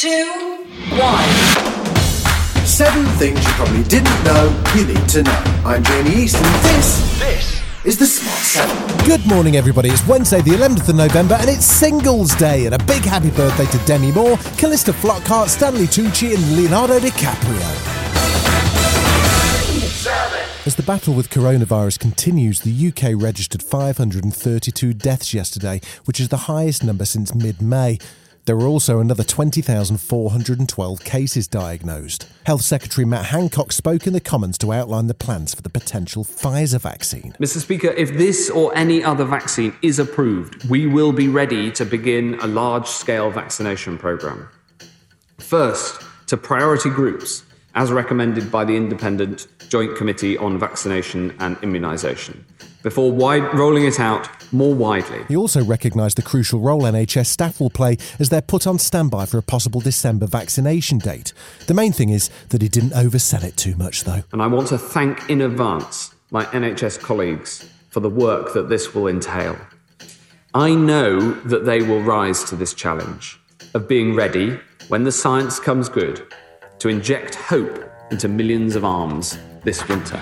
Two, one. Seven things you probably didn't know you need to know. I'm Jamie East, and this, this is the Smart Seven. Good morning, everybody. It's Wednesday, the 11th of November, and it's Singles Day. And a big happy birthday to Demi Moore, Calista Flockhart, Stanley Tucci, and Leonardo DiCaprio. As the battle with coronavirus continues, the UK registered 532 deaths yesterday, which is the highest number since mid May. There were also another 20,412 cases diagnosed. Health Secretary Matt Hancock spoke in the Commons to outline the plans for the potential Pfizer vaccine. Mr. Speaker, if this or any other vaccine is approved, we will be ready to begin a large scale vaccination programme. First, to priority groups, as recommended by the Independent Joint Committee on Vaccination and Immunisation, before wide, rolling it out more widely. He also recognised the crucial role NHS staff will play as they're put on standby for a possible December vaccination date. The main thing is that he didn't oversell it too much, though. And I want to thank in advance my NHS colleagues for the work that this will entail. I know that they will rise to this challenge of being ready, when the science comes good, to inject hope into millions of arms this winter.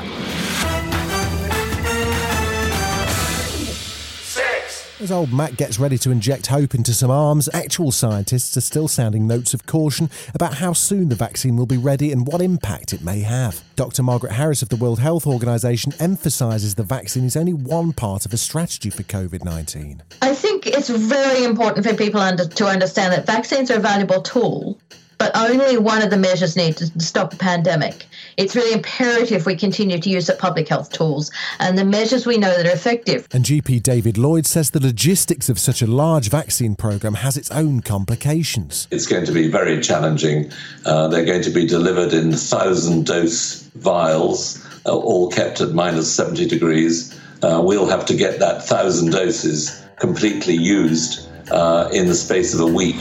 As old Matt gets ready to inject hope into some arms, actual scientists are still sounding notes of caution about how soon the vaccine will be ready and what impact it may have. Dr. Margaret Harris of the World Health Organization emphasizes the vaccine is only one part of a strategy for COVID 19. I think it's very important for people under, to understand that vaccines are a valuable tool, but only one of the measures needed to stop a pandemic. It's really imperative we continue to use the public health tools and the measures we know that are effective. And GP David Lloyd says the logistics of such a large vaccine program has its own complications. It's going to be very challenging. Uh, they're going to be delivered in thousand dose vials, uh, all kept at minus 70 degrees. Uh, we'll have to get that thousand doses completely used uh, in the space of a week.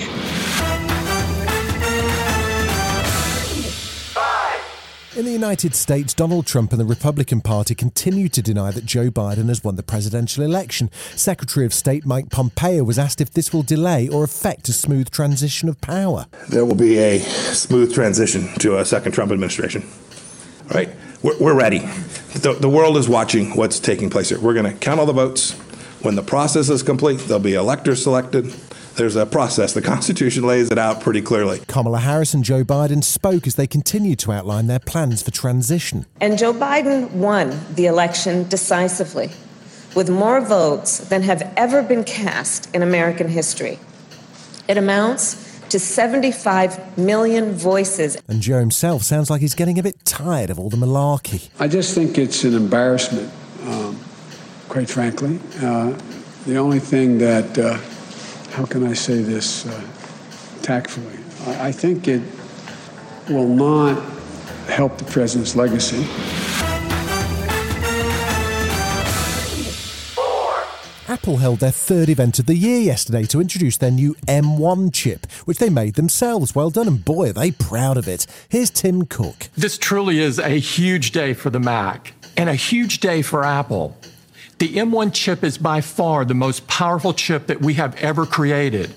In the United States, Donald Trump and the Republican Party continue to deny that Joe Biden has won the presidential election. Secretary of State Mike Pompeo was asked if this will delay or affect a smooth transition of power. There will be a smooth transition to a second Trump administration. All right, we're, we're ready. The, the world is watching what's taking place here. We're going to count all the votes. When the process is complete, there'll be electors selected there's a process. The Constitution lays it out pretty clearly. Kamala Harris and Joe Biden spoke as they continued to outline their plans for transition. And Joe Biden won the election decisively, with more votes than have ever been cast in American history. It amounts to 75 million voices. And Joe himself sounds like he's getting a bit tired of all the malarkey. I just think it's an embarrassment, um, quite frankly. Uh, the only thing that uh, how can I say this uh, tactfully? I, I think it will not help the president's legacy. Apple held their third event of the year yesterday to introduce their new M1 chip, which they made themselves. Well done, and boy, are they proud of it. Here's Tim Cook. This truly is a huge day for the Mac and a huge day for Apple. The M1 chip is by far the most powerful chip that we have ever created.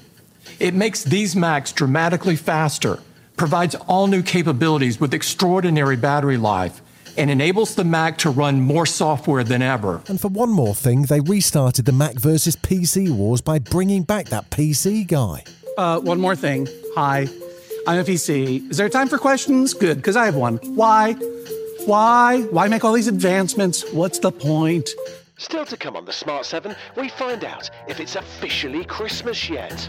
It makes these Macs dramatically faster, provides all new capabilities with extraordinary battery life, and enables the Mac to run more software than ever. And for one more thing, they restarted the Mac versus PC wars by bringing back that PC guy. Uh, one more thing. Hi, I'm a PC. Is there time for questions? Good, because I have one. Why? Why? Why make all these advancements? What's the point? Still to come on the Smart 7, we find out if it's officially Christmas yet.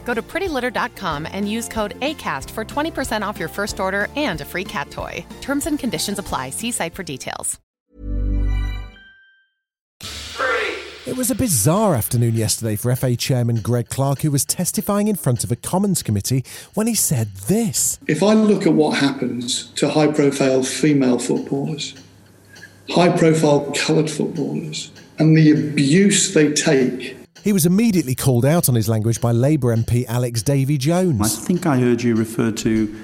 Go to prettylitter.com and use code ACAST for 20% off your first order and a free cat toy. Terms and conditions apply. See site for details. It was a bizarre afternoon yesterday for FA Chairman Greg Clarke, who was testifying in front of a Commons committee when he said this. If I look at what happens to high profile female footballers, high profile coloured footballers, and the abuse they take He was immediately called out on his language by Labour MP Alex Davies-Jones. I think I heard you refer to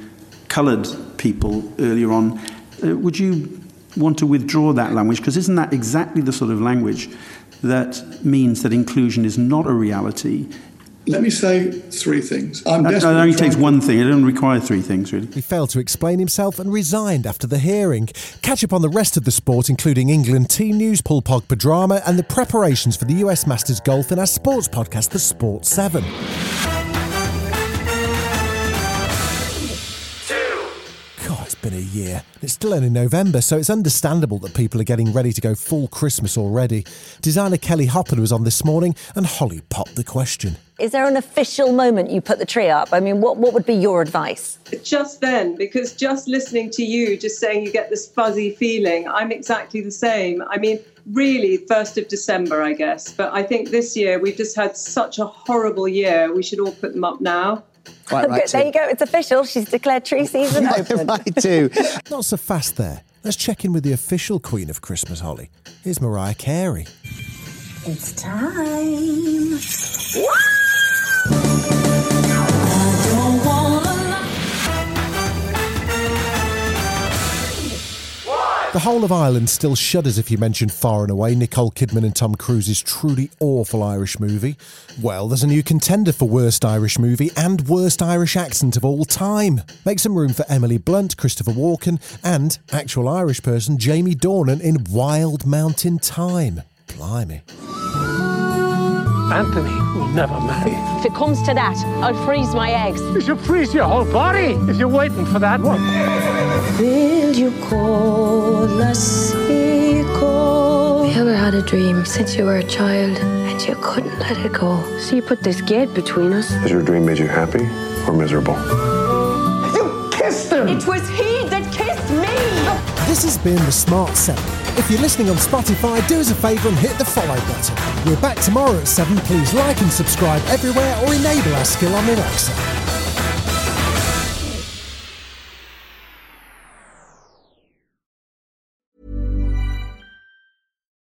coloured people earlier on. Uh, would you want to withdraw that language? Because isn't that exactly the sort of language that means that inclusion is not a reality? Let me say three things. I'm That, that only takes one thing. It doesn't require three things, really. He failed to explain himself and resigned after the hearing. Catch up on the rest of the sport, including England team news, Paul Pogba drama, and the preparations for the US Masters Golf in our sports podcast, The Sport 7. Been a year. It's still only November, so it's understandable that people are getting ready to go full Christmas already. Designer Kelly Hoppen was on this morning, and Holly popped the question. Is there an official moment you put the tree up? I mean, what, what would be your advice? just then because just listening to you just saying you get this fuzzy feeling i'm exactly the same i mean really 1st of december i guess but i think this year we've just had such a horrible year we should all put them up now Good, there you go. It's official. She's declared tree season open. I do. Not so fast there. Let's check in with the official Queen of Christmas, Holly. Here's Mariah Carey. It's time. The whole of Ireland still shudders if you mention Far and Away, Nicole Kidman and Tom Cruise's truly awful Irish movie. Well, there's a new contender for Worst Irish Movie and Worst Irish Accent of all time. Make some room for Emily Blunt, Christopher Walken, and actual Irish person Jamie Dornan in Wild Mountain Thyme. Blimey. Anthony will never marry. If it comes to that, I'll freeze my eggs. You should freeze your whole body if you're waiting for that one. Will you call us equal? Have you ever had a dream since you were a child and you couldn't let it go? So you put this gate between us. Has your dream made you happy or miserable? You kissed him! It was he that kissed me! This has been The Smart 7. If you're listening on Spotify, do us a favour and hit the follow button. We're back tomorrow at 7. Please like and subscribe everywhere or enable our skill on Alexa.